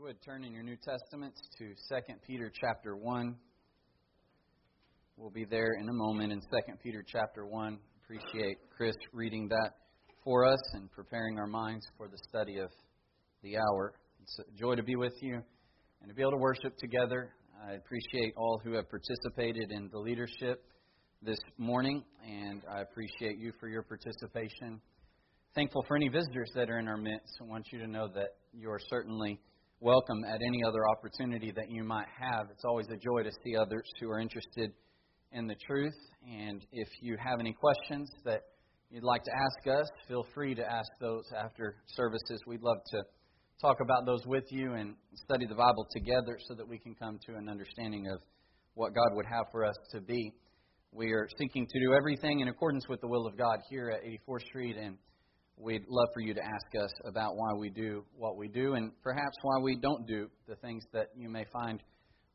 you would turn in your New Testaments to 2 Peter chapter 1. We'll be there in a moment in 2 Peter chapter 1. Appreciate Chris reading that for us and preparing our minds for the study of the hour. It's a joy to be with you and to be able to worship together. I appreciate all who have participated in the leadership this morning, and I appreciate you for your participation. Thankful for any visitors that are in our midst. I want you to know that you are certainly welcome at any other opportunity that you might have. It's always a joy to see others who are interested in the truth. And if you have any questions that you'd like to ask us, feel free to ask those after services. We'd love to talk about those with you and study the Bible together so that we can come to an understanding of what God would have for us to be. We are seeking to do everything in accordance with the will of God here at 84th Street, and we'd love for you to ask us about why we do what we do and perhaps why we don't do the things that you may find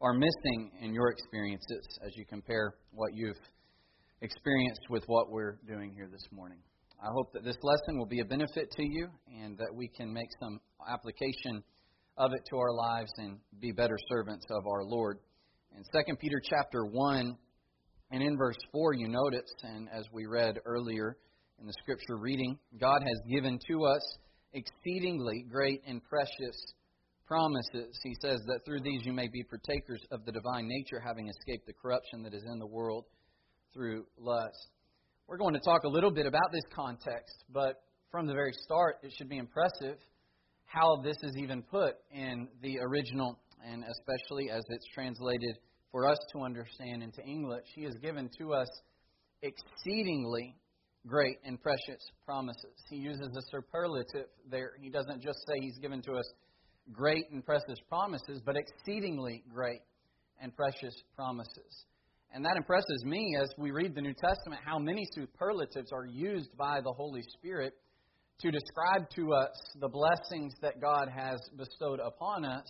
are missing in your experiences as you compare what you've experienced with what we're doing here this morning. I hope that this lesson will be a benefit to you and that we can make some application of it to our lives and be better servants of our Lord. In 2 Peter chapter 1 and in verse 4 you notice and as we read earlier in the scripture reading, God has given to us exceedingly great and precious promises. He says that through these you may be partakers of the divine nature, having escaped the corruption that is in the world through lust. We're going to talk a little bit about this context, but from the very start, it should be impressive how this is even put in the original, and especially as it's translated for us to understand into English. He has given to us exceedingly great and precious promises. He uses a superlative there. He doesn't just say He's given to us great and precious promises, but exceedingly great and precious promises. And that impresses me as we read the New Testament how many superlatives are used by the Holy Spirit to describe to us the blessings that God has bestowed upon us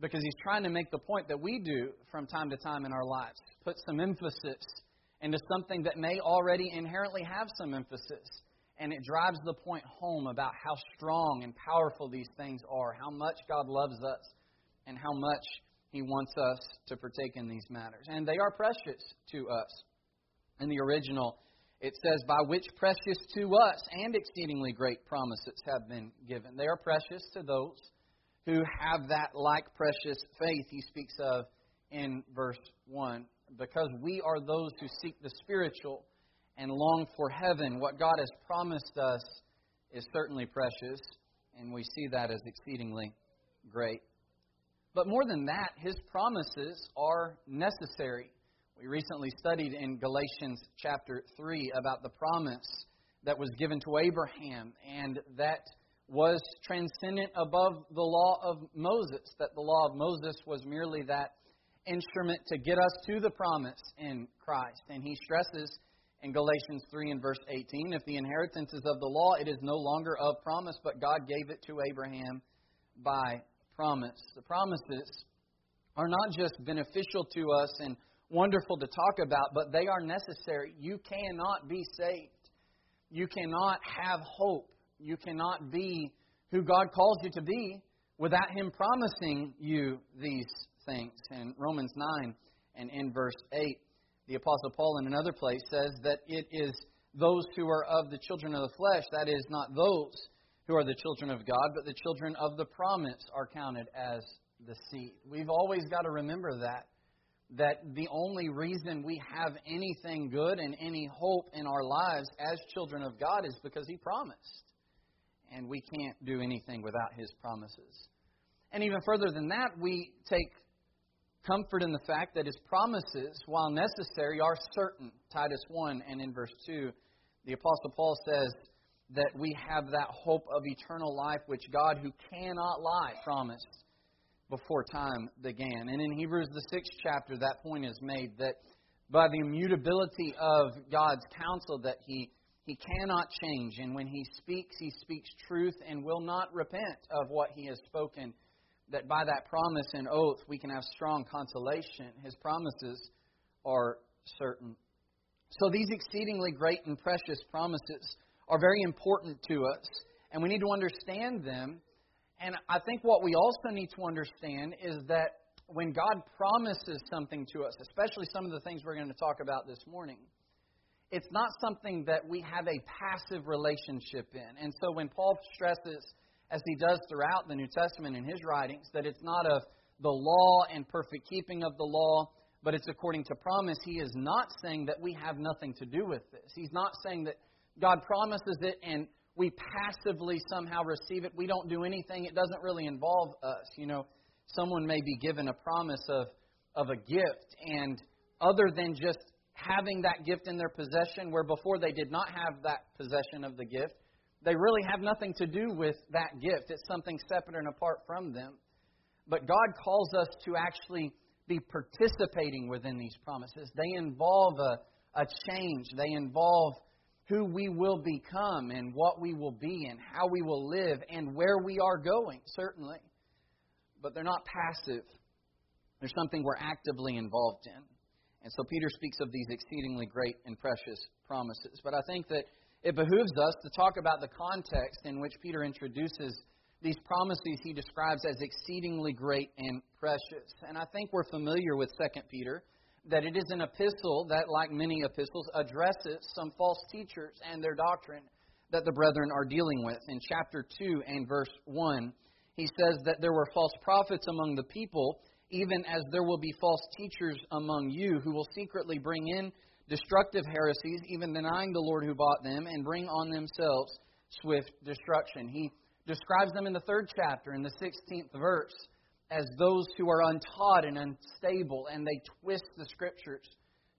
because He's trying to make the point that we do from time to time in our lives. Put some emphasis into something that may already inherently have some emphasis. And it drives the point home about how strong and powerful these things are, how much God loves us, and how much He wants us to partake in these matters. And they are precious to us. In the original, it says, By which precious to us and exceedingly great promises have been given. They are precious to those who have that like precious faith he speaks of in verse 1 because we are those who seek the spiritual and long for heaven, what God has promised us is certainly precious, and we see that as exceedingly great. But more than that, His promises are necessary. We recently studied in Galatians chapter 3 about the promise that was given to Abraham and that was transcendent above the law of Moses, that the law of Moses was merely that instrument to get us to the promise in Christ. And he stresses in Galatians 3 and verse 18 if the inheritance is of the law, it is no longer of promise, but God gave it to Abraham by promise. The promises are not just beneficial to us and wonderful to talk about, but they are necessary. You cannot be saved. You cannot have hope. You cannot be who God calls you to be without Him promising you these things. In Romans 9 and in verse 8, the Apostle Paul in another place says that it is those who are of the children of the flesh, that is, not those who are the children of God, but the children of the promise are counted as the seed. We've always got to remember that. That the only reason we have anything good and any hope in our lives as children of God is because He promised. And we can't do anything without His promises. And even further than that, we take comfort in the fact that his promises, while necessary, are certain. Titus 1 and in verse 2, the Apostle Paul says that we have that hope of eternal life which God, who cannot lie, promised before time began. And in Hebrews, the sixth chapter, that point is made that by the immutability of God's counsel, that he, he cannot change. And when he speaks, he speaks truth and will not repent of what he has spoken that by that promise and oath we can have strong consolation. His promises are certain. So these exceedingly great and precious promises are very important to us, and we need to understand them And I think what we also need to understand is that when God promises something to us, especially some of the things we're going to talk about this morning, it's not something that we have a passive relationship in. And so when Paul stresses, as he does throughout the New Testament in his writings, that it's not of the law and perfect keeping of the law, but it's according to promise, he is not saying that we have nothing to do with this. He's not saying that God promises it and we passively somehow receive it. We don't do anything. It doesn't really involve us. You know, someone may be given a promise of, of a gift, and other than just having that gift in their possession, where before they did not have that possession of the gift, they really have nothing to do with that gift. It's something separate and apart from them. But God calls us to actually be participating within these promises. They involve a, a change, they involve who we will become and what we will be and how we will live and where we are going, certainly. But they're not passive. There's something we're actively involved in. And so Peter speaks of these exceedingly great and precious promises. But I think that it behooves us to talk about the context in which Peter introduces these promises he describes as exceedingly great and precious. And I think we're familiar with 2 Peter that it is an epistle that, like many epistles, addresses some false teachers and their doctrine that the brethren are dealing with. In chapter 2 and verse 1, he says that there were false prophets among the people, even as there will be false teachers among you who will secretly bring in destructive heresies, even denying the Lord who bought them, and bring on themselves swift destruction. He describes them in the third chapter, in the 16th verse as those who are untaught and unstable, and they twist the scriptures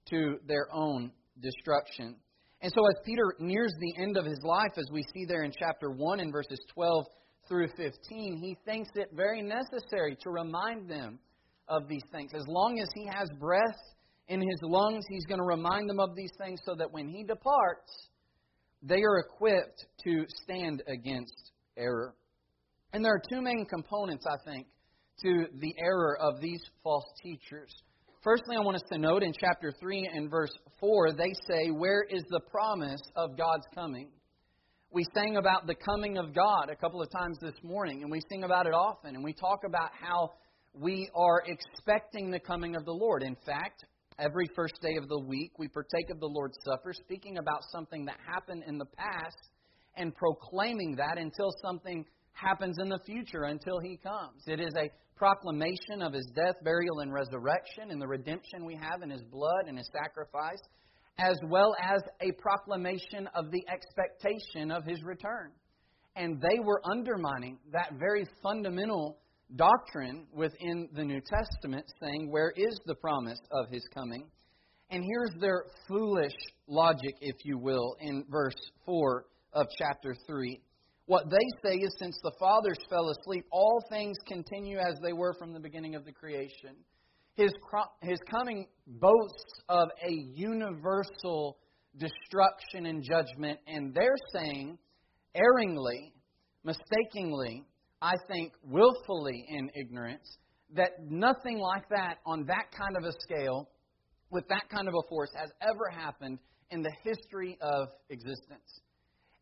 to their own destruction. And so, as Peter nears the end of his life, as we see there in chapter 1 in verses 12 through 15, he thinks it very necessary to remind them of these things. As long as he has breath in his lungs, he's going to remind them of these things so that when he departs, they are equipped to stand against error. And there are two main components, I think, to the error of these false teachers. Firstly, I want us to note in chapter 3 and verse 4, they say, Where is the promise of God's coming? We sang about the coming of God a couple of times this morning, and we sing about it often, and we talk about how we are expecting the coming of the Lord. In fact, every first day of the week, we partake of the Lord's Supper, speaking about something that happened in the past and proclaiming that until something happens in the future, until He comes. It is a proclamation of his death, burial, and resurrection, and the redemption we have in his blood and his sacrifice, as well as a proclamation of the expectation of his return. And they were undermining that very fundamental doctrine within the New Testament, saying, Where is the promise of his coming? And here's their foolish logic, if you will, in verse 4 of chapter 3. What they say is since the fathers fell asleep, all things continue as they were from the beginning of the creation. His, his coming boasts of a universal destruction and judgment, and they're saying, erringly, mistakenly, I think willfully in ignorance, that nothing like that on that kind of a scale, with that kind of a force, has ever happened in the history of existence.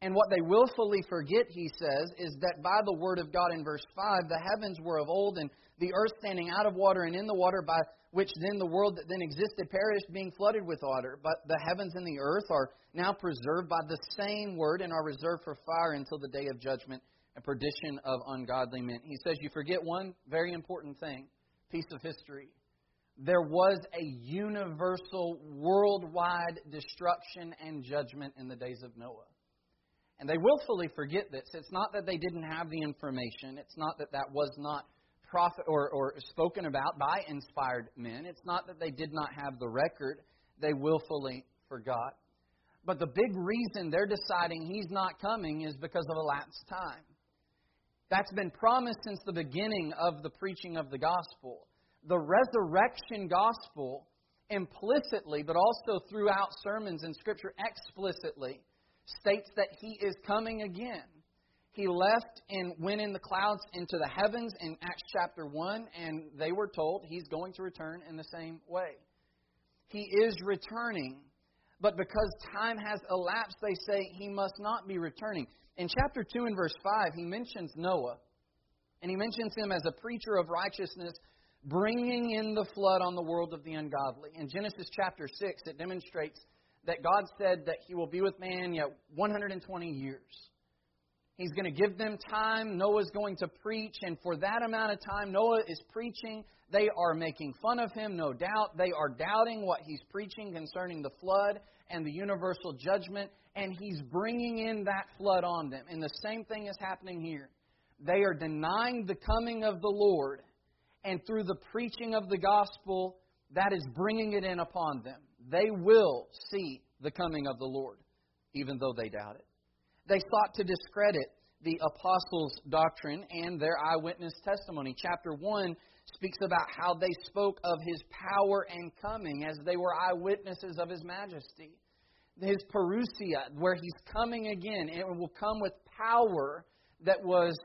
And what they willfully forget, he says, is that by the word of God in verse 5, the heavens were of old, and the earth standing out of water and in the water, by which then the world that then existed perished, being flooded with water. But the heavens and the earth are now preserved by the same word and are reserved for fire until the day of judgment and perdition of ungodly men. He says, You forget one very important thing piece of history. There was a universal, worldwide destruction and judgment in the days of Noah. And they willfully forget this. It's not that they didn't have the information. It's not that that was not prophet or, or spoken about by inspired men. It's not that they did not have the record. They willfully forgot. But the big reason they're deciding he's not coming is because of elapsed time. That's been promised since the beginning of the preaching of the gospel. The resurrection gospel, implicitly, but also throughout sermons and scripture explicitly, states that he is coming again. He left and went in the clouds into the heavens in Acts chapter 1, and they were told he's going to return in the same way. He is returning, but because time has elapsed, they say he must not be returning. In chapter 2 and verse 5, he mentions Noah. And he mentions him as a preacher of righteousness, bringing in the flood on the world of the ungodly. In Genesis chapter 6, it demonstrates that God said that he will be with man yet 120 years. He's going to give them time. Noah's going to preach, and for that amount of time, Noah is preaching. They are making fun of him, no doubt. They are doubting what he's preaching concerning the flood and the universal judgment, and he's bringing in that flood on them. And the same thing is happening here. They are denying the coming of the Lord, and through the preaching of the gospel, that is bringing it in upon them. They will see the coming of the Lord, even though they doubt it. They sought to discredit the apostles' doctrine and their eyewitness testimony. Chapter 1 speaks about how they spoke of his power and coming as they were eyewitnesses of his majesty. His parousia, where he's coming again, it will come with power that was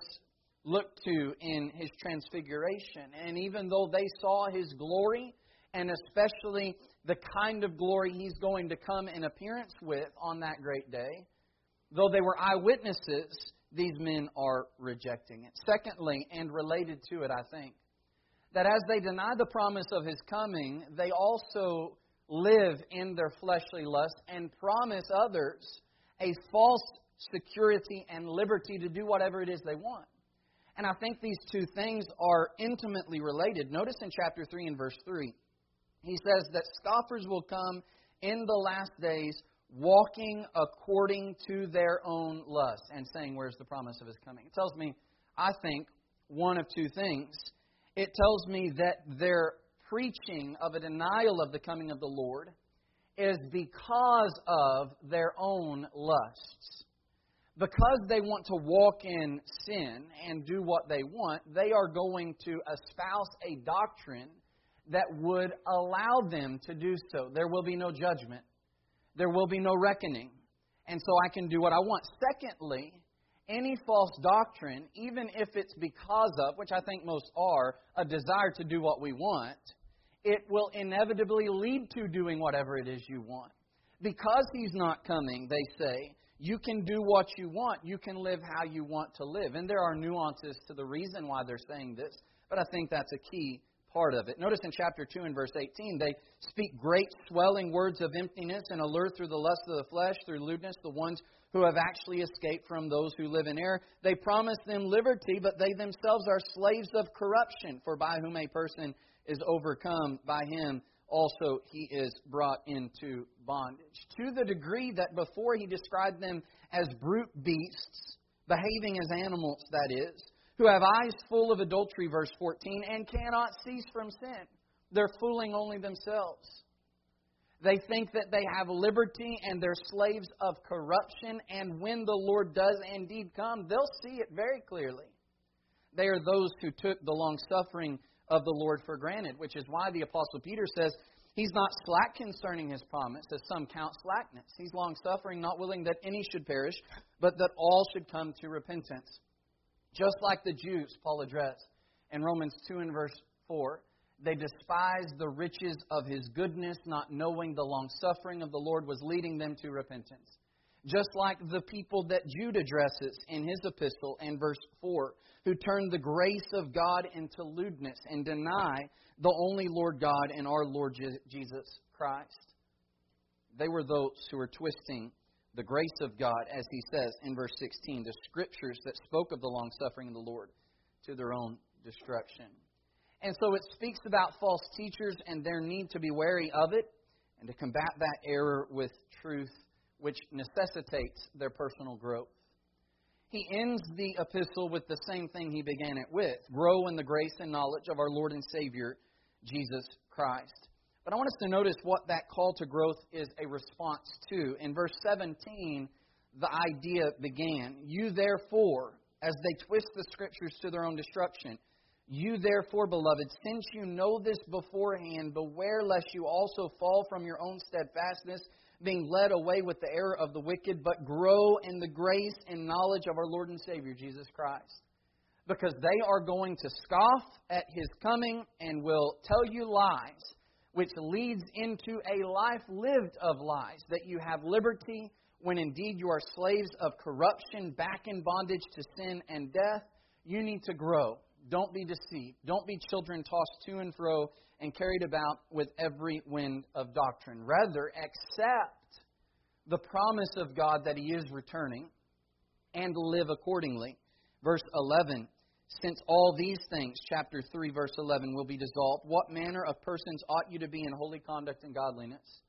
looked to in his transfiguration. And even though they saw his glory, and especially the kind of glory he's going to come in appearance with on that great day, though they were eyewitnesses, these men are rejecting it. Secondly, and related to it, I think, that as they deny the promise of his coming, they also live in their fleshly lust and promise others a false security and liberty to do whatever it is they want. And I think these two things are intimately related. Notice in chapter 3 and verse 3, he says that scoffers will come in the last days walking according to their own lust and saying, Where's the promise of his coming? It tells me, I think, one of two things. It tells me that their preaching of a denial of the coming of the Lord is because of their own lusts. Because they want to walk in sin and do what they want, they are going to espouse a doctrine that would allow them to do so. There will be no judgment there will be no reckoning. And so I can do what I want. Secondly, any false doctrine, even if it's because of, which I think most are, a desire to do what we want, it will inevitably lead to doing whatever it is you want. Because He's not coming, they say, you can do what you want. You can live how you want to live. And there are nuances to the reason why they're saying this, but I think that's a key part of it. Notice in chapter 2 and verse 18, they speak great swelling words of emptiness and allure through the lust of the flesh, through lewdness, the ones who have actually escaped from those who live in error. They promise them liberty, but they themselves are slaves of corruption, for by whom a person is overcome, by him also he is brought into bondage. To the degree that before he described them as brute beasts, behaving as animals, that is, who have eyes full of adultery, verse 14, and cannot cease from sin. They're fooling only themselves. They think that they have liberty and they're slaves of corruption, and when the Lord does indeed come, they'll see it very clearly. They are those who took the long suffering of the Lord for granted, which is why the Apostle Peter says he's not slack concerning his promise, as some count slackness. He's long suffering, not willing that any should perish, but that all should come to repentance. Just like the Jews, Paul addressed in Romans 2 and verse 4, they despised the riches of his goodness, not knowing the long suffering of the Lord was leading them to repentance. Just like the people that Jude addresses in his epistle in verse 4, who turned the grace of God into lewdness and deny the only Lord God and our Lord Jesus Christ. They were those who were twisting the grace of God, as he says in verse 16, the scriptures that spoke of the long suffering of the Lord to their own destruction. And so it speaks about false teachers and their need to be wary of it and to combat that error with truth, which necessitates their personal growth. He ends the epistle with the same thing he began it with grow in the grace and knowledge of our Lord and Savior, Jesus Christ. But I want us to notice what that call to growth is a response to. In verse 17, the idea began. You therefore, as they twist the scriptures to their own destruction, you therefore, beloved, since you know this beforehand, beware lest you also fall from your own steadfastness, being led away with the error of the wicked, but grow in the grace and knowledge of our Lord and Savior, Jesus Christ. Because they are going to scoff at his coming and will tell you lies which leads into a life lived of lies, that you have liberty when indeed you are slaves of corruption, back in bondage to sin and death. You need to grow. Don't be deceived. Don't be children tossed to and fro and carried about with every wind of doctrine. Rather, accept the promise of God that He is returning and live accordingly. Verse 11 Since all these things, chapter 3, verse 11, will be dissolved, what manner of persons ought you to be in holy conduct and godliness?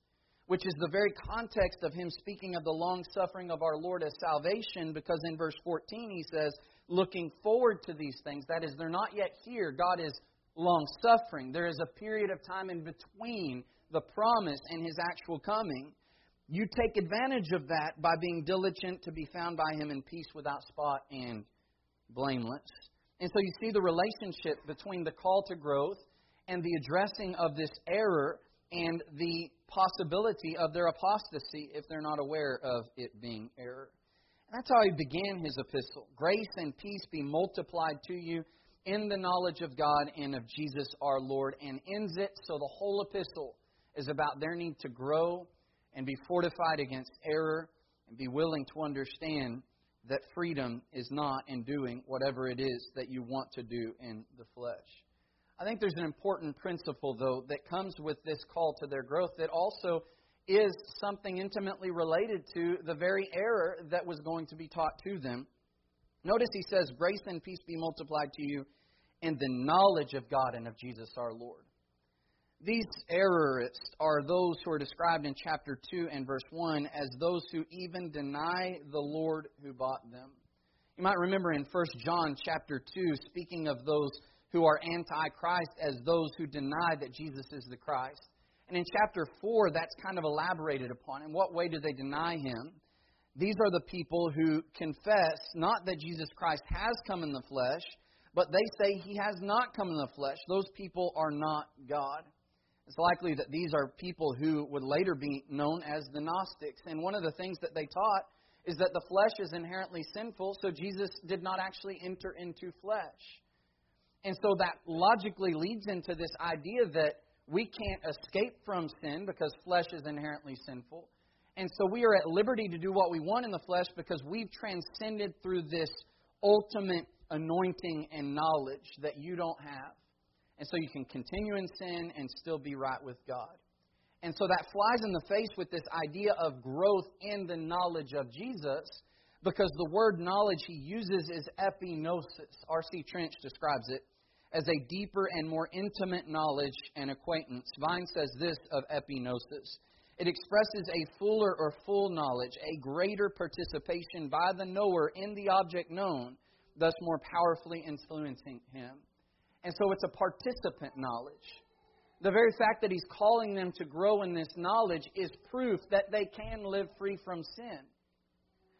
Which is the very context of him speaking of the long suffering of our Lord as salvation, because in verse 14 he says, looking forward to these things. That is, they're not yet here. God is long suffering. There is a period of time in between the promise and his actual coming. You take advantage of that by being diligent to be found by him in peace without spot and blameless. And so you see the relationship between the call to growth and the addressing of this error and the possibility of their apostasy if they're not aware of it being error. And that's how he began his epistle. Grace and peace be multiplied to you in the knowledge of God and of Jesus our Lord, and ends it so the whole epistle is about their need to grow and be fortified against error and be willing to understand that freedom is not in doing whatever it is that you want to do in the flesh. I think there's an important principle, though, that comes with this call to their growth that also is something intimately related to the very error that was going to be taught to them. Notice he says, Grace and peace be multiplied to you in the knowledge of God and of Jesus our Lord. These errorists are those who are described in chapter 2 and verse 1 as those who even deny the Lord who bought them. You might remember in 1 John chapter 2, speaking of those who are anti Christ as those who deny that Jesus is the Christ. And in chapter 4, that's kind of elaborated upon. In what way do they deny him? These are the people who confess not that Jesus Christ has come in the flesh, but they say he has not come in the flesh. Those people are not God. It's likely that these are people who would later be known as the Gnostics. And one of the things that they taught is that the flesh is inherently sinful, so Jesus did not actually enter into flesh. And so that logically leads into this idea that we can't escape from sin because flesh is inherently sinful. And so we are at liberty to do what we want in the flesh because we've transcended through this ultimate anointing and knowledge that you don't have. And so you can continue in sin and still be right with God. And so that flies in the face with this idea of growth in the knowledge of Jesus because the word knowledge he uses is epignosis. R.C. Trench describes it as a deeper and more intimate knowledge and acquaintance. Vine says this of epignosis it expresses a fuller or full knowledge, a greater participation by the knower in the object known, thus more powerfully influencing him. And so it's a participant knowledge. The very fact that he's calling them to grow in this knowledge is proof that they can live free from sin.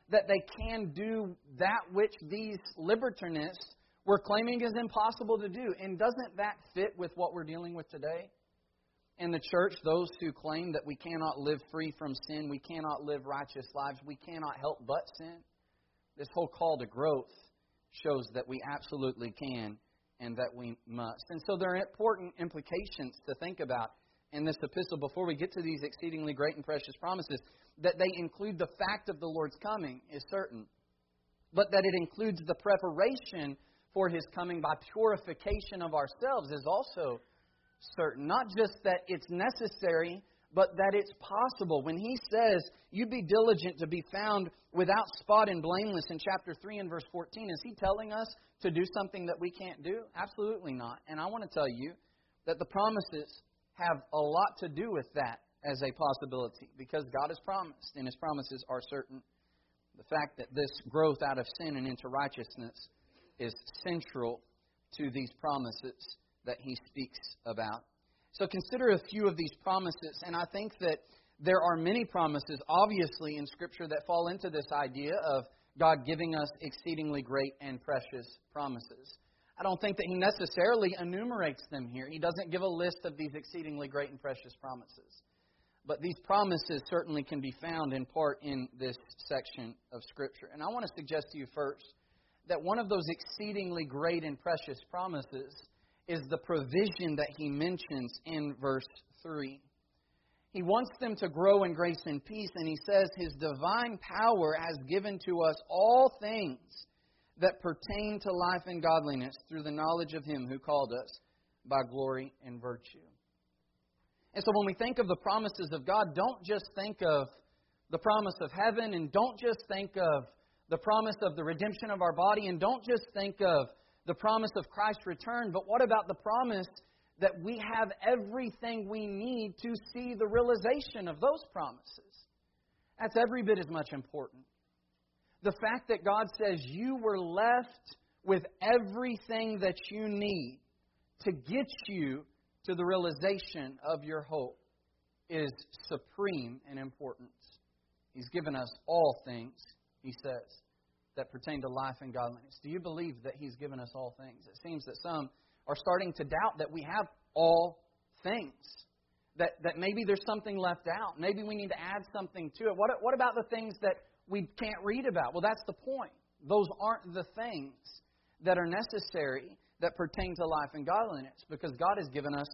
That they can do that which these libertinists were claiming is impossible to do. And doesn't that fit with what we're dealing with today? In the church, those who claim that we cannot live free from sin, we cannot live righteous lives, we cannot help but sin. This whole call to growth shows that we absolutely can and that we must. And so there are important implications to think about in this epistle before we get to these exceedingly great and precious promises. That they include the fact of the Lord's coming is certain, but that it includes the preparation for his coming by purification of ourselves is also certain. Not just that it's necessary, but that it's possible. When he says, You be diligent to be found without spot and blameless in chapter 3 and verse 14, is he telling us to do something that we can't do? Absolutely not. And I want to tell you that the promises have a lot to do with that as a possibility because God has promised, and his promises are certain. The fact that this growth out of sin and into righteousness is central to these promises that he speaks about. So consider a few of these promises, and I think that there are many promises, obviously, in Scripture that fall into this idea of God giving us exceedingly great and precious promises. I don't think that he necessarily enumerates them here. He doesn't give a list of these exceedingly great and precious promises. But these promises certainly can be found in part in this section of Scripture. And I want to suggest to you first that one of those exceedingly great and precious promises is the provision that he mentions in verse 3. He wants them to grow in grace and peace, and he says, His divine power has given to us all things that pertain to life and godliness through the knowledge of Him who called us by glory and virtue. And so when we think of the promises of God, don't just think of the promise of heaven and don't just think of the promise of the redemption of our body and don't just think of the promise of Christ's return, but what about the promise that we have everything we need to see the realization of those promises? That's every bit as much important. The fact that God says you were left with everything that you need to get you to the realization of your hope is supreme in importance. He's given us all things, he says, that pertain to life and godliness. Do you believe that He's given us all things? It seems that some are starting to doubt that we have all things. That, that maybe there's something left out. Maybe we need to add something to it. What, what about the things that we can't read about? Well, that's the point. Those aren't the things that are necessary that pertain to life and godliness because God has given us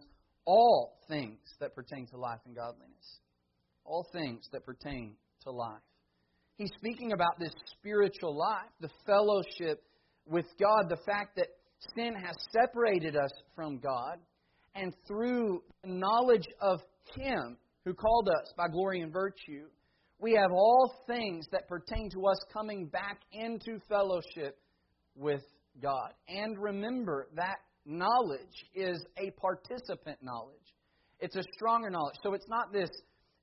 all things that pertain to life and godliness. All things that pertain to life. He's speaking about this spiritual life, the fellowship with God, the fact that sin has separated us from God, and through knowledge of Him who called us by glory and virtue, we have all things that pertain to us coming back into fellowship with God. And remember that knowledge is a participant knowledge. It's a stronger knowledge. So it's not this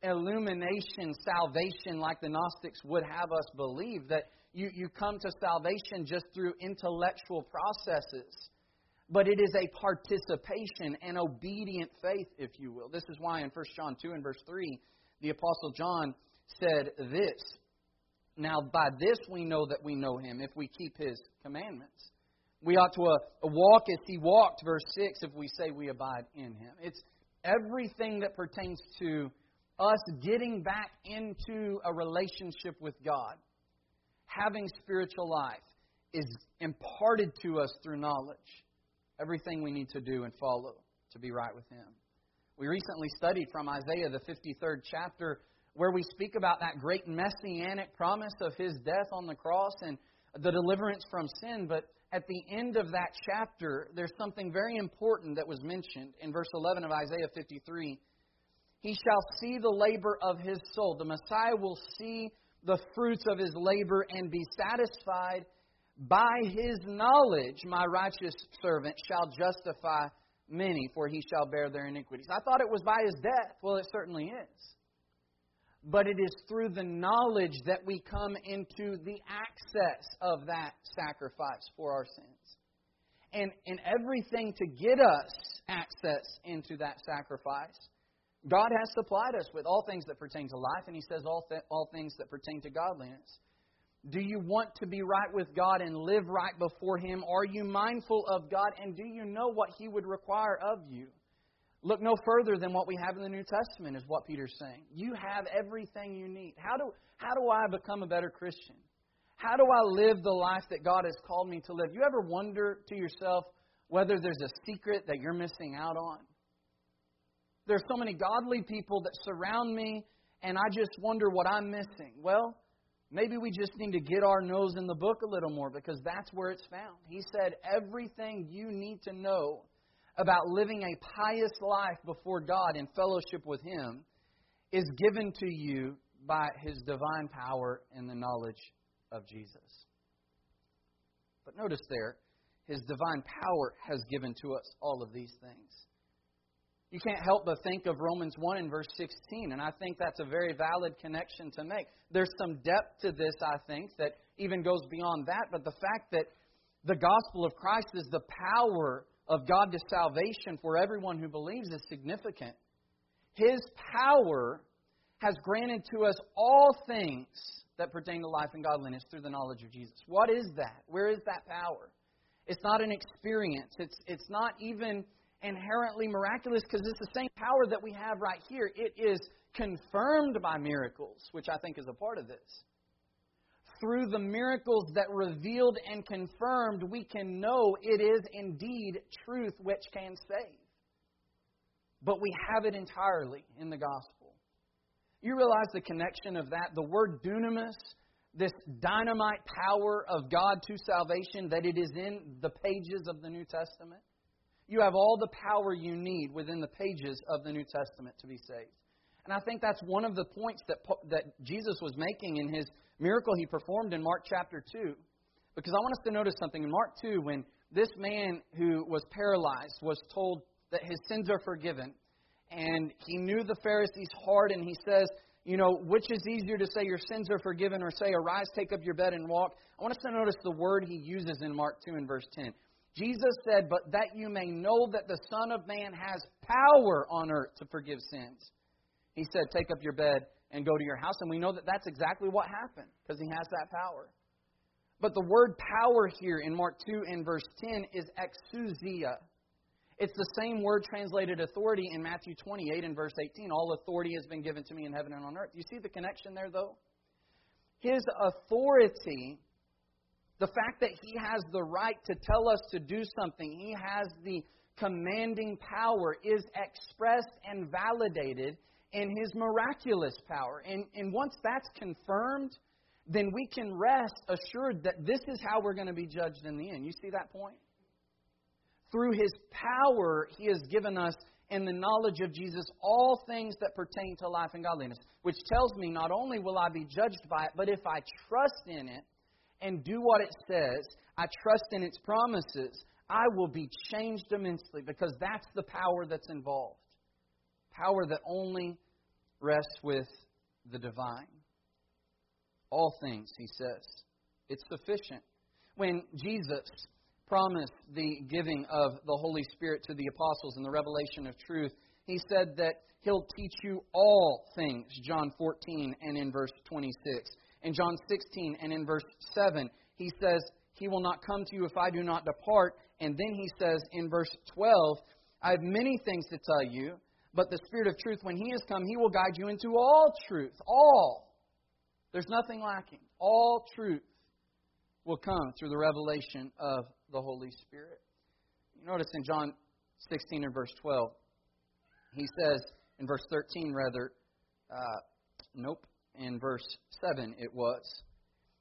illumination, salvation, like the Gnostics would have us believe, that you, you come to salvation just through intellectual processes. But it is a participation, an obedient faith, if you will. This is why in 1 John 2 and verse 3, the Apostle John said this Now by this we know that we know him, if we keep his commandments. We ought to uh, walk as he walked, verse 6, if we say we abide in him. It's everything that pertains to us getting back into a relationship with God, having spiritual life, is imparted to us through knowledge. Everything we need to do and follow to be right with Him. We recently studied from Isaiah, the 53rd chapter, where we speak about that great messianic promise of His death on the cross and the deliverance from sin. But at the end of that chapter, there's something very important that was mentioned in verse 11 of Isaiah 53. He shall see the labor of his soul. The Messiah will see the fruits of his labor and be satisfied. By his knowledge, my righteous servant shall justify many, for he shall bear their iniquities. I thought it was by his death. Well, it certainly is but it is through the knowledge that we come into the access of that sacrifice for our sins. And, and everything to get us access into that sacrifice, God has supplied us with all things that pertain to life, and He says all, th- all things that pertain to godliness. Do you want to be right with God and live right before Him? Are you mindful of God, and do you know what He would require of you? Look no further than what we have in the New Testament, is what Peter's saying. You have everything you need. How do, how do I become a better Christian? How do I live the life that God has called me to live? You ever wonder to yourself whether there's a secret that you're missing out on? There's so many godly people that surround me, and I just wonder what I'm missing. Well, maybe we just need to get our nose in the book a little more because that's where it's found. He said, Everything you need to know about living a pious life before God in fellowship with Him is given to you by His divine power and the knowledge of Jesus. But notice there, His divine power has given to us all of these things. You can't help but think of Romans 1 and verse 16, and I think that's a very valid connection to make. There's some depth to this, I think, that even goes beyond that, but the fact that the gospel of Christ is the power of God to salvation for everyone who believes is significant. His power has granted to us all things that pertain to life and godliness through the knowledge of Jesus. What is that? Where is that power? It's not an experience. It's, it's not even inherently miraculous because it's the same power that we have right here. It is confirmed by miracles, which I think is a part of this through the miracles that revealed and confirmed, we can know it is indeed truth which can save. But we have it entirely in the gospel. You realize the connection of that? The word dunamis, this dynamite power of God to salvation that it is in the pages of the New Testament. You have all the power you need within the pages of the New Testament to be saved. And I think that's one of the points that, that Jesus was making in his miracle he performed in Mark chapter 2. Because I want us to notice something. In Mark 2, when this man who was paralyzed was told that his sins are forgiven, and he knew the Pharisees' heart, and he says, you know, which is easier to say your sins are forgiven or say, arise, take up your bed and walk? I want us to notice the word he uses in Mark 2 and verse 10. Jesus said, But that you may know that the Son of Man has power on earth to forgive sins. He said, Take up your bed and go to your house. And we know that that's exactly what happened because he has that power. But the word power here in Mark 2 and verse 10 is exousia. It's the same word translated authority in Matthew 28 and verse 18. All authority has been given to me in heaven and on earth. You see the connection there, though? His authority, the fact that he has the right to tell us to do something, he has the commanding power, is expressed and validated in his miraculous power. And, and once that's confirmed, then we can rest assured that this is how we're going to be judged in the end. You see that point? Through his power, he has given us in the knowledge of Jesus all things that pertain to life and godliness, which tells me not only will I be judged by it, but if I trust in it and do what it says, I trust in its promises, I will be changed immensely because that's the power that's involved. Power that only rests with the divine. All things, he says. It's sufficient. When Jesus promised the giving of the Holy Spirit to the apostles and the revelation of truth, he said that he'll teach you all things, John 14 and in verse 26. In John 16 and in verse 7, he says, He will not come to you if I do not depart. And then he says in verse 12, I have many things to tell you, but the Spirit of truth, when He has come, He will guide you into all truth. All. There's nothing lacking. All truth will come through the revelation of the Holy Spirit. You notice in John 16 and verse 12, he says, in verse 13 rather, uh, nope, in verse 7 it was.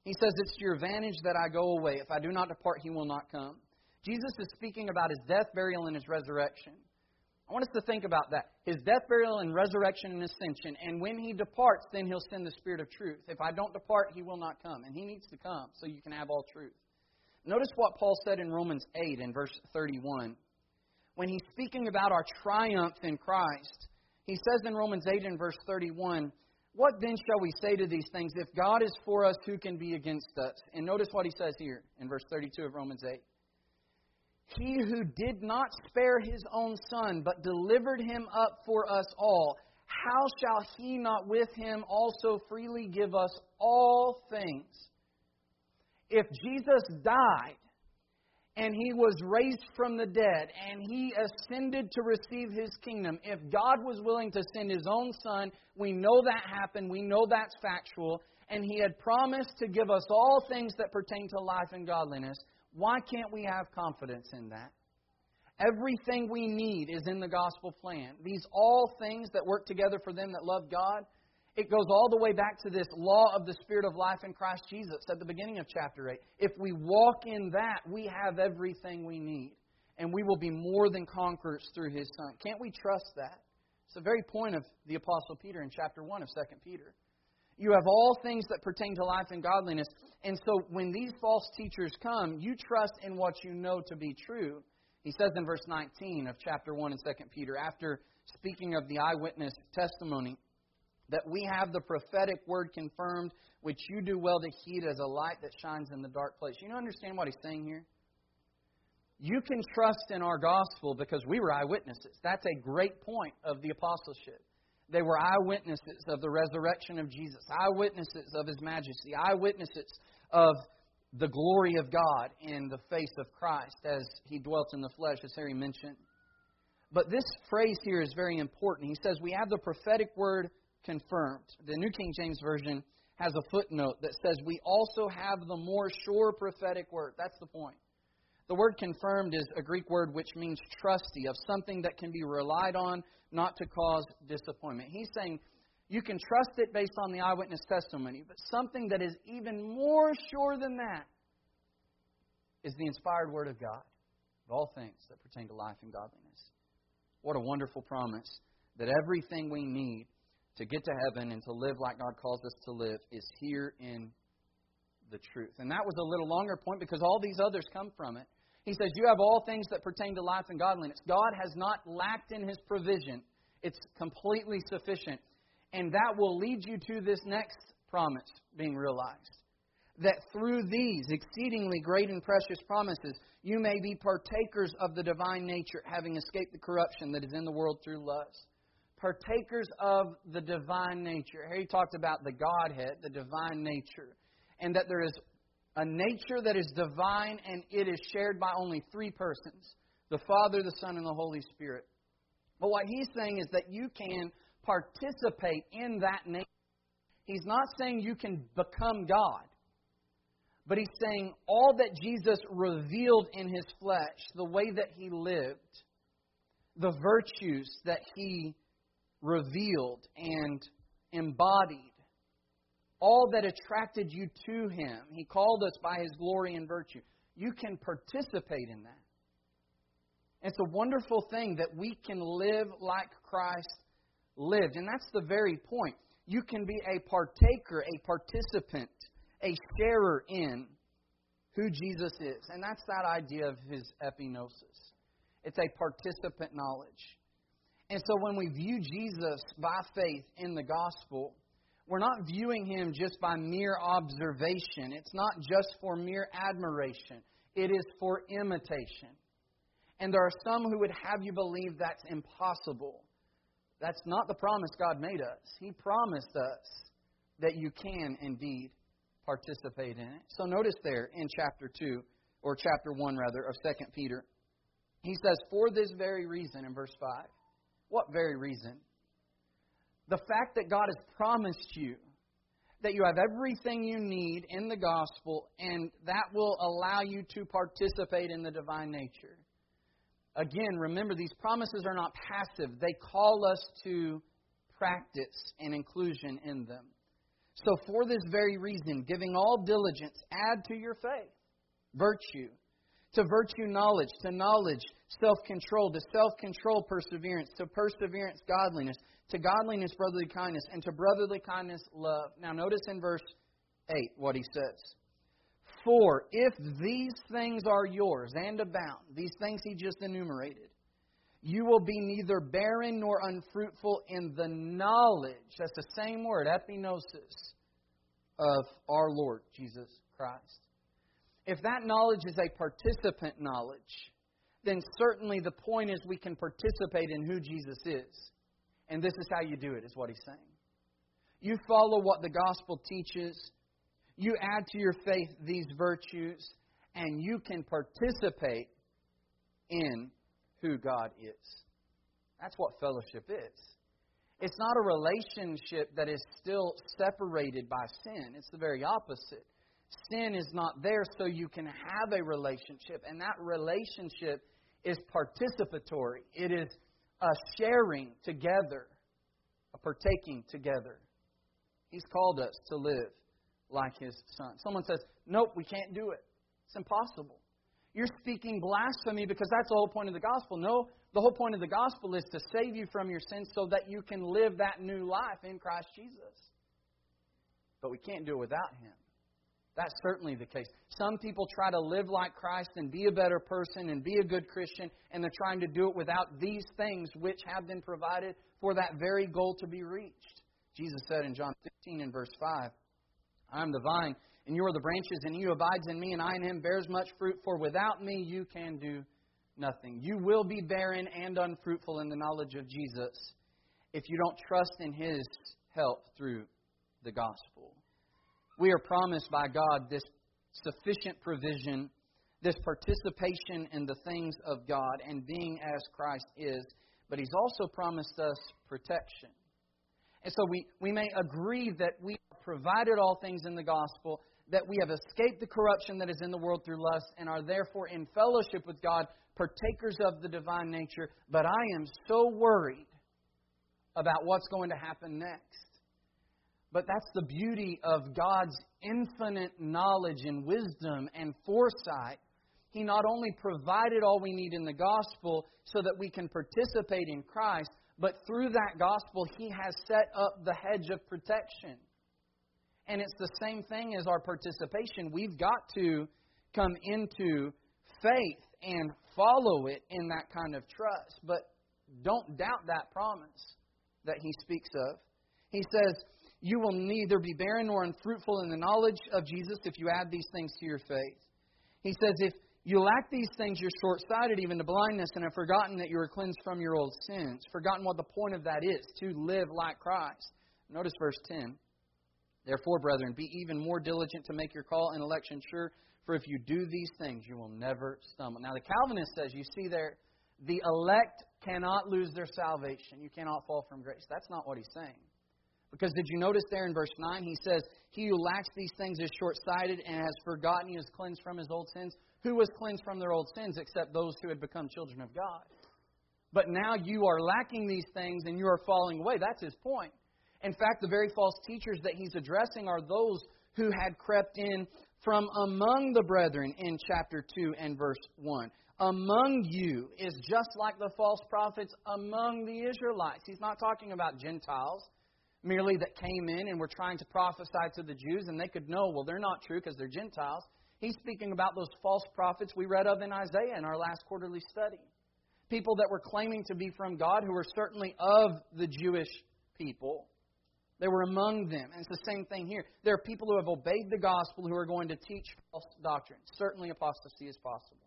He says, It's to your advantage that I go away. If I do not depart, he will not come. Jesus is speaking about his death, burial, and his resurrection. I want us to think about that. His death, burial, and resurrection and ascension. And when he departs, then he'll send the Spirit of truth. If I don't depart, he will not come. And he needs to come so you can have all truth. Notice what Paul said in Romans 8 and verse 31. When he's speaking about our triumph in Christ, he says in Romans 8 and verse 31, What then shall we say to these things? If God is for us, who can be against us? And notice what he says here in verse 32 of Romans 8. He who did not spare his own son, but delivered him up for us all, how shall he not with him also freely give us all things? if Jesus died and he was raised from the dead and he ascended to receive his kingdom, if God was willing to send his own son, we know that happened, we know that's factual, and he had promised to give us all things that pertain to life and godliness, why can't we have confidence in that? Everything we need is in the gospel plan. These all things that work together for them that love God, it goes all the way back to this law of the Spirit of life in Christ Jesus at the beginning of chapter 8. If we walk in that, we have everything we need. And we will be more than conquerors through His Son. Can't we trust that? It's the very point of the Apostle Peter in chapter 1 of 2 Peter. You have all things that pertain to life and godliness. And so when these false teachers come, you trust in what you know to be true. He says in verse 19 of chapter 1 in 2 Peter, after speaking of the eyewitness testimony, that we have the prophetic word confirmed, which you do well to heed as a light that shines in the dark place. You understand what he's saying here? You can trust in our gospel because we were eyewitnesses. That's a great point of the apostleship. They were eyewitnesses of the resurrection of Jesus, eyewitnesses of his majesty, eyewitnesses of the glory of God in the face of Christ as he dwelt in the flesh, as Harry mentioned. But this phrase here is very important. He says, We have the prophetic word confirmed. The New King James Version has a footnote that says, We also have the more sure prophetic word. That's the point. The word confirmed is a Greek word which means trusty, of something that can be relied on, not to cause disappointment. He's saying, You can trust it based on the eyewitness testimony, but something that is even more sure than that is the inspired Word of God of all things that pertain to life and godliness. What a wonderful promise that everything we need to get to heaven and to live like God calls us to live is here in the truth. And that was a little longer point because all these others come from it. He says, You have all things that pertain to life and godliness. God has not lacked in his provision, it's completely sufficient. And that will lead you to this next promise being realized. That through these exceedingly great and precious promises, you may be partakers of the divine nature, having escaped the corruption that is in the world through lust. Partakers of the divine nature. Here he talked about the Godhead, the divine nature, and that there is a nature that is divine and it is shared by only three persons the Father, the Son, and the Holy Spirit. But what he's saying is that you can participate in that nature. He's not saying you can become God, but he's saying all that Jesus revealed in his flesh, the way that he lived, the virtues that he revealed and embodied, all that attracted you to him. He called us by his glory and virtue. You can participate in that. It's a wonderful thing that we can live like Christ lived. And that's the very point. You can be a partaker, a participant, a sharer in who Jesus is. And that's that idea of his epignosis. It's a participant knowledge. And so when we view Jesus by faith in the gospel, we're not viewing him just by mere observation. It's not just for mere admiration, it is for imitation. And there are some who would have you believe that's impossible. That's not the promise God made us. He promised us that you can indeed participate in it. So notice there in chapter 2, or chapter 1 rather, of 2 Peter, he says, For this very reason, in verse 5. What very reason? The fact that God has promised you that you have everything you need in the gospel, and that will allow you to participate in the divine nature. Again, remember, these promises are not passive, they call us to practice and inclusion in them. So, for this very reason, giving all diligence, add to your faith virtue, to virtue knowledge, to knowledge self control, to self control perseverance, to perseverance godliness, to godliness brotherly kindness, and to brotherly kindness love. Now, notice in verse 8 what he says. For if these things are yours and abound, these things he just enumerated, you will be neither barren nor unfruitful in the knowledge, that's the same word, epignosis, of our Lord Jesus Christ. If that knowledge is a participant knowledge, then certainly the point is we can participate in who Jesus is. And this is how you do it, is what he's saying. You follow what the gospel teaches you add to your faith these virtues, and you can participate in who God is. That's what fellowship is. It's not a relationship that is still separated by sin. It's the very opposite. Sin is not there so you can have a relationship, and that relationship is participatory. It is a sharing together, a partaking together. He's called us to live like his son. Someone says, Nope, we can't do it. It's impossible. You're speaking blasphemy because that's the whole point of the gospel. No, the whole point of the gospel is to save you from your sins so that you can live that new life in Christ Jesus. But we can't do it without him. That's certainly the case. Some people try to live like Christ and be a better person and be a good Christian, and they're trying to do it without these things which have been provided for that very goal to be reached. Jesus said in John 15 and verse 5, I am the vine, and you are the branches, and he who abides in me, and I in him bears much fruit, for without me you can do nothing. You will be barren and unfruitful in the knowledge of Jesus if you don't trust in his help through the gospel. We are promised by God this sufficient provision, this participation in the things of God, and being as Christ is, but he's also promised us protection. And so we, we may agree that we are provided all things in the gospel, that we have escaped the corruption that is in the world through lust, and are therefore in fellowship with God, partakers of the divine nature. But I am so worried about what's going to happen next. But that's the beauty of God's infinite knowledge and wisdom and foresight. He not only provided all we need in the gospel so that we can participate in Christ, but through that gospel, He has set up the hedge of protection. And it's the same thing as our participation. We've got to come into faith and follow it in that kind of trust. But don't doubt that promise that he speaks of. He says, You will neither be barren nor unfruitful in the knowledge of Jesus if you add these things to your faith. He says, If you lack these things, you're short sighted even to blindness, and have forgotten that you are cleansed from your old sins. Forgotten what the point of that is to live like Christ. Notice verse 10. Therefore, brethren, be even more diligent to make your call and election sure, for if you do these things, you will never stumble. Now, the Calvinist says, you see there, the elect cannot lose their salvation. You cannot fall from grace. That's not what he's saying. Because did you notice there in verse 9, he says, He who lacks these things is short sighted and has forgotten he is cleansed from his old sins. Who was cleansed from their old sins except those who had become children of God? But now you are lacking these things and you are falling away. That's his point. In fact, the very false teachers that he's addressing are those who had crept in from among the brethren in chapter 2 and verse 1. Among you is just like the false prophets among the Israelites. He's not talking about Gentiles merely that came in and were trying to prophesy to the Jews, and they could know, well, they're not true because they're Gentiles. He's speaking about those false prophets we read of in Isaiah in our last quarterly study. People that were claiming to be from God who were certainly of the Jewish people, they were among them. And it's the same thing here. There are people who have obeyed the gospel who are going to teach false doctrine. Certainly apostasy is possible.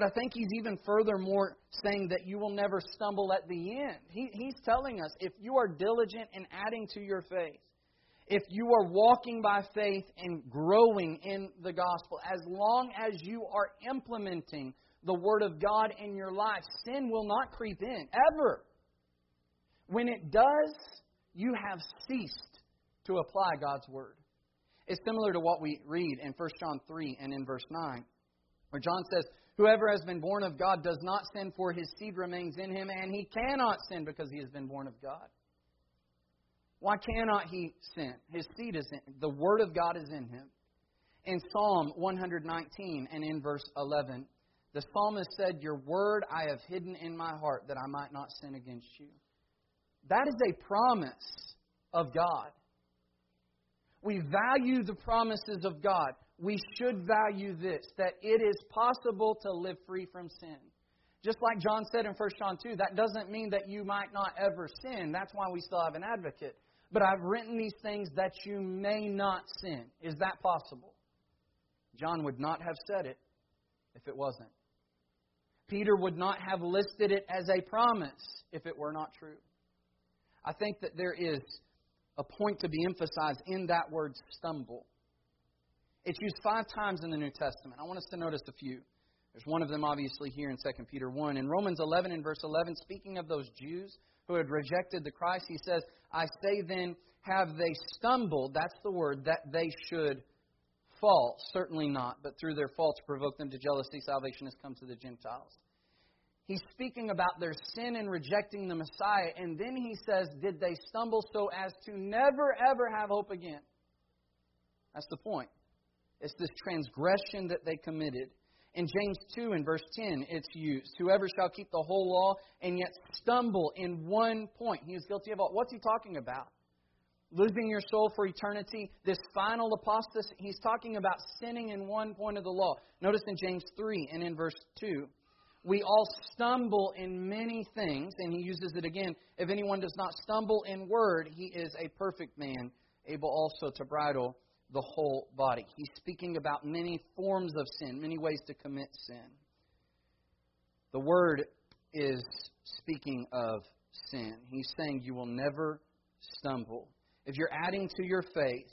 But I think he's even furthermore saying that you will never stumble at the end. He, he's telling us if you are diligent in adding to your faith, if you are walking by faith and growing in the gospel, as long as you are implementing the Word of God in your life, sin will not creep in, ever. When it does, you have ceased to apply God's word. It's similar to what we read in 1 John 3 and in verse 9, where John says, Whoever has been born of God does not sin, for his seed remains in him, and he cannot sin because he has been born of God. Why cannot he sin? His seed is in the word of God is in him. In Psalm 119 and in verse 11, the psalmist said, Your word I have hidden in my heart that I might not sin against you. That is a promise of God. We value the promises of God. We should value this that it is possible to live free from sin. Just like John said in 1 John 2, that doesn't mean that you might not ever sin. That's why we still have an advocate. But I've written these things that you may not sin. Is that possible? John would not have said it if it wasn't. Peter would not have listed it as a promise if it were not true. I think that there is a point to be emphasized in that word stumble. It's used five times in the New Testament. I want us to notice a few. There's one of them obviously here in 2 Peter 1. In Romans 11 and verse 11, speaking of those Jews who had rejected the Christ, he says, I say then, have they stumbled? That's the word, that they should fall. Certainly not, but through their faults provoke them to jealousy. Salvation has come to the Gentiles. He's speaking about their sin in rejecting the Messiah, and then he says, Did they stumble so as to never, ever have hope again? That's the point. It's this transgression that they committed. In James 2 and verse 10, it's used. Whoever shall keep the whole law and yet stumble in one point, he is guilty of all. What's he talking about? Losing your soul for eternity, this final apostasy, he's talking about sinning in one point of the law. Notice in James 3 and in verse 2, we all stumble in many things, and he uses it again. If anyone does not stumble in word, he is a perfect man, able also to bridle the whole body. He's speaking about many forms of sin, many ways to commit sin. The word is speaking of sin. He's saying you will never stumble. If you're adding to your faith,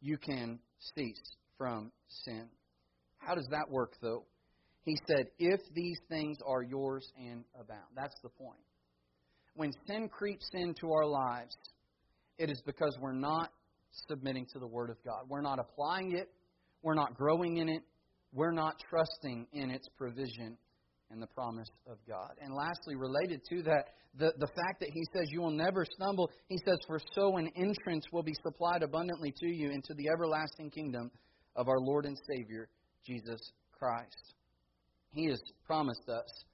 you can cease from sin. How does that work, though? He said, If these things are yours and abound. That's the point. When sin creeps into our lives, it is because we're not submitting to the Word of God. We're not applying it, we're not growing in it, we're not trusting in its provision and the promise of God. And lastly, related to that, the, the fact that he says you will never stumble, he says, For so an entrance will be supplied abundantly to you into the everlasting kingdom of our Lord and Savior, Jesus Christ. He has promised us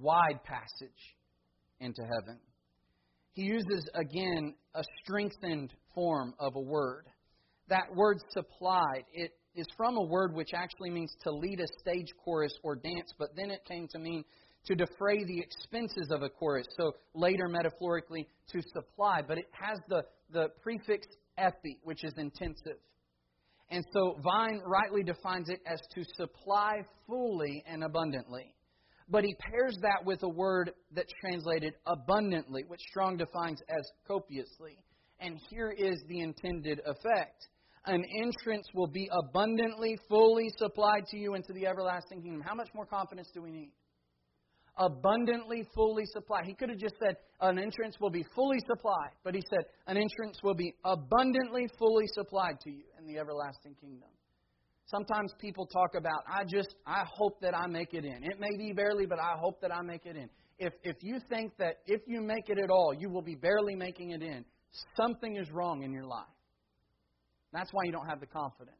wide passage into heaven. He uses again a strengthened form of a word. That word supplied, it is from a word which actually means to lead a stage chorus or dance, but then it came to mean to defray the expenses of a chorus. So later, metaphorically, to supply. But it has the, the prefix epi, which is intensive. And so Vine rightly defines it as to supply fully and abundantly. But he pairs that with a word that's translated abundantly, which Strong defines as copiously. And here is the intended effect an entrance will be abundantly, fully supplied to you into the everlasting kingdom. How much more confidence do we need? Abundantly, fully supplied. He could have just said, an entrance will be fully supplied, but he said, an entrance will be abundantly, fully supplied to you in the everlasting kingdom. Sometimes people talk about, I just, I hope that I make it in. It may be barely, but I hope that I make it in. If, if you think that if you make it at all, you will be barely making it in, something is wrong in your life. That's why you don't have the confidence.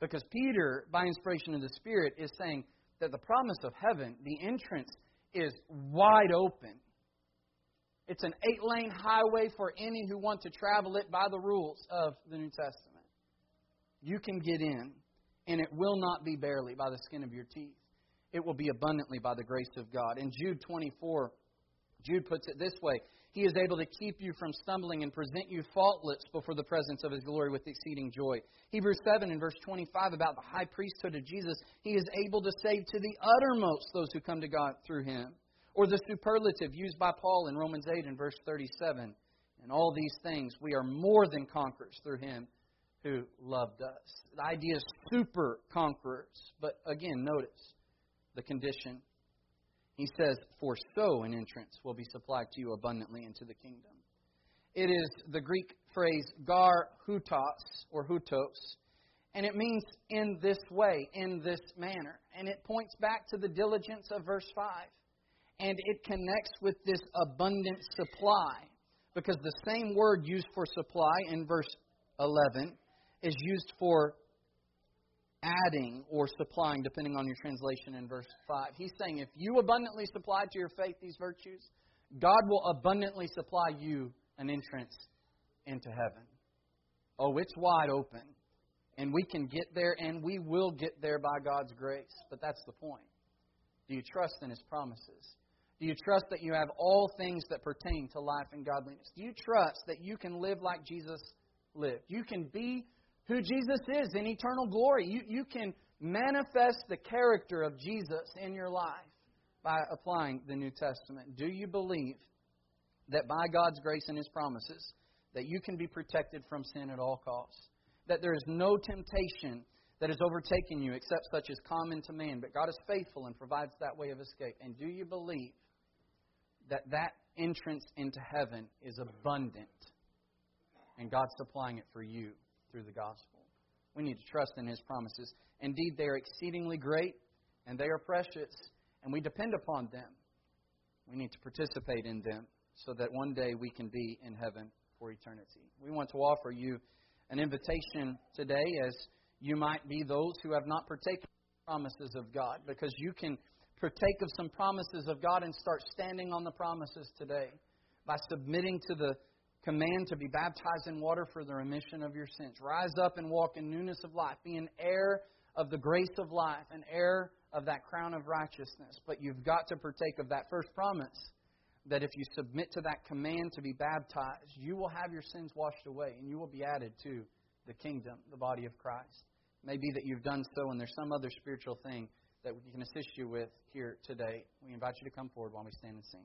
Because Peter, by inspiration of the Spirit, is saying that the promise of heaven, the entrance, is wide open. It's an eight lane highway for any who want to travel it by the rules of the New Testament. You can get in, and it will not be barely by the skin of your teeth. It will be abundantly by the grace of God. In Jude 24, Jude puts it this way he is able to keep you from stumbling and present you faultless before the presence of His glory with exceeding joy. Hebrews 7 and verse 25 about the high priesthood of Jesus, He is able to save to the uttermost those who come to God through Him. Or the superlative used by Paul in Romans 8 and verse 37. And all these things, we are more than conquerors through Him who loved us. The idea is super conquerors. But again, notice the condition he says, For so an entrance will be supplied to you abundantly into the kingdom. It is the Greek phrase gar hutos or hutos, and it means in this way, in this manner. And it points back to the diligence of verse 5. And it connects with this abundant supply, because the same word used for supply in verse 11 is used for adding or supplying, depending on your translation in verse 5. He's saying if you abundantly supply to your faith these virtues, God will abundantly supply you an entrance into heaven. Oh, it's wide open. And we can get there, and we will get there by God's grace. But that's the point. Do you trust in His promises? Do you trust that you have all things that pertain to life and godliness? Do you trust that you can live like Jesus lived? You can be who Jesus is in eternal glory. You, you can manifest the character of Jesus in your life by applying the New Testament. Do you believe that by God's grace and His promises, that you can be protected from sin at all costs? That there is no temptation that has overtaken you except such as common to man, but God is faithful and provides that way of escape. And do you believe that that entrance into heaven is abundant and God's supplying it for you through the gospel. We need to trust in His promises. Indeed, they are exceedingly great and they are precious, and we depend upon them. We need to participate in them so that one day we can be in heaven for eternity. We want to offer you an invitation today as you might be those who have not partaken of the promises of God, because you can partake of some promises of God and start standing on the promises today by submitting to the command to be baptized in water for the remission of your sins. Rise up and walk in newness of life. Be an heir of the grace of life, an heir of that crown of righteousness. But you've got to partake of that first promise that if you submit to that command to be baptized, you will have your sins washed away and you will be added to the kingdom, the body of Christ. Maybe that you've done so and there's some other spiritual thing that we can assist you with here today. We invite you to come forward while we stand and sing.